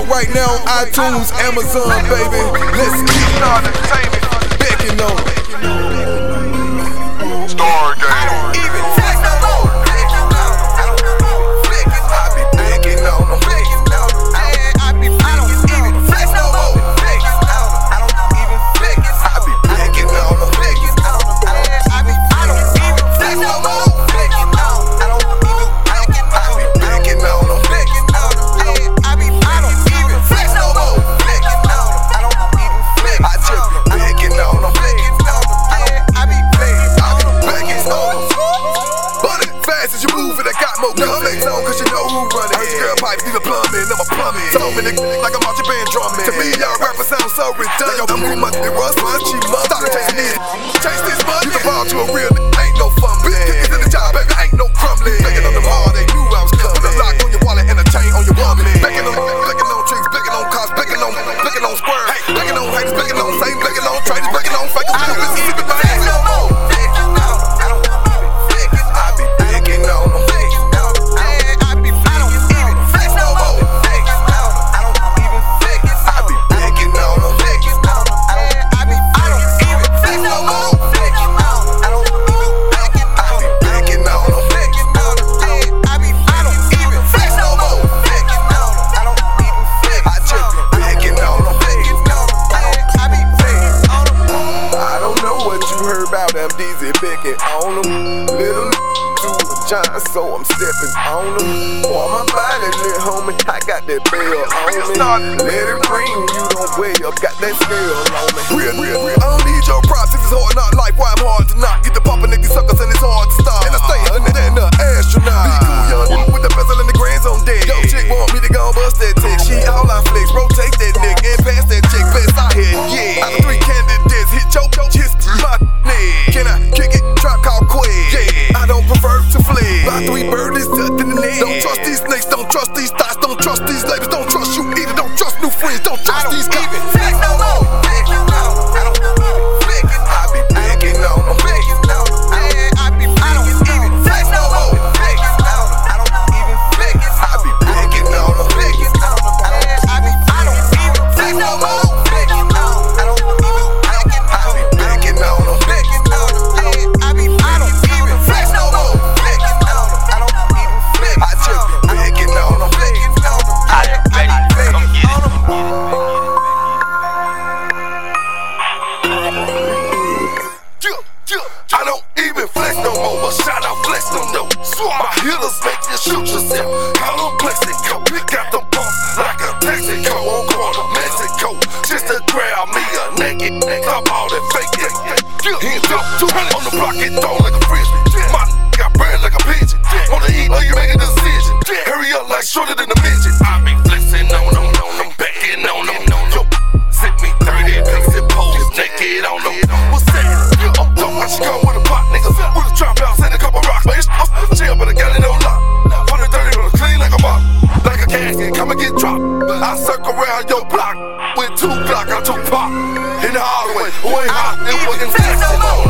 out right now on iTunes, Amazon, baby. Let's keep it on entertainment. Becking on. Stargate. tailpipe, need a plumbing, I'm a plumbing. Throwing it like a marching band drumming. To me, y'all rappers sound so redundant. Like I'm my rust, my cheap mother. easy picking on them. Little to a giant, so I'm stepping on them. Boy, my body lit, homie. I got that bell on me. Let it ring, you don't weigh up. Got that scale on me. Real, real, real. trust these thoughts, don't trust these labels, don't trust you either, don't trust new friends, don't trust I don't even flex no more, but shot out flex no though. My hitters make you shoot yourself. How them Plaxico? Got them pumps like a Texaco. On corner Mexico, just to grab me a naked. Stop all that fake. Hands up, on the block and throw like a frisbee. My got bread like a pigeon. Wanna eat, Are you making a decision. Hurry up like shorter than a midget. dick, I'ma get dropped. I circle around your block with two block I two pop. In the hallway, boy, hot, it wasn't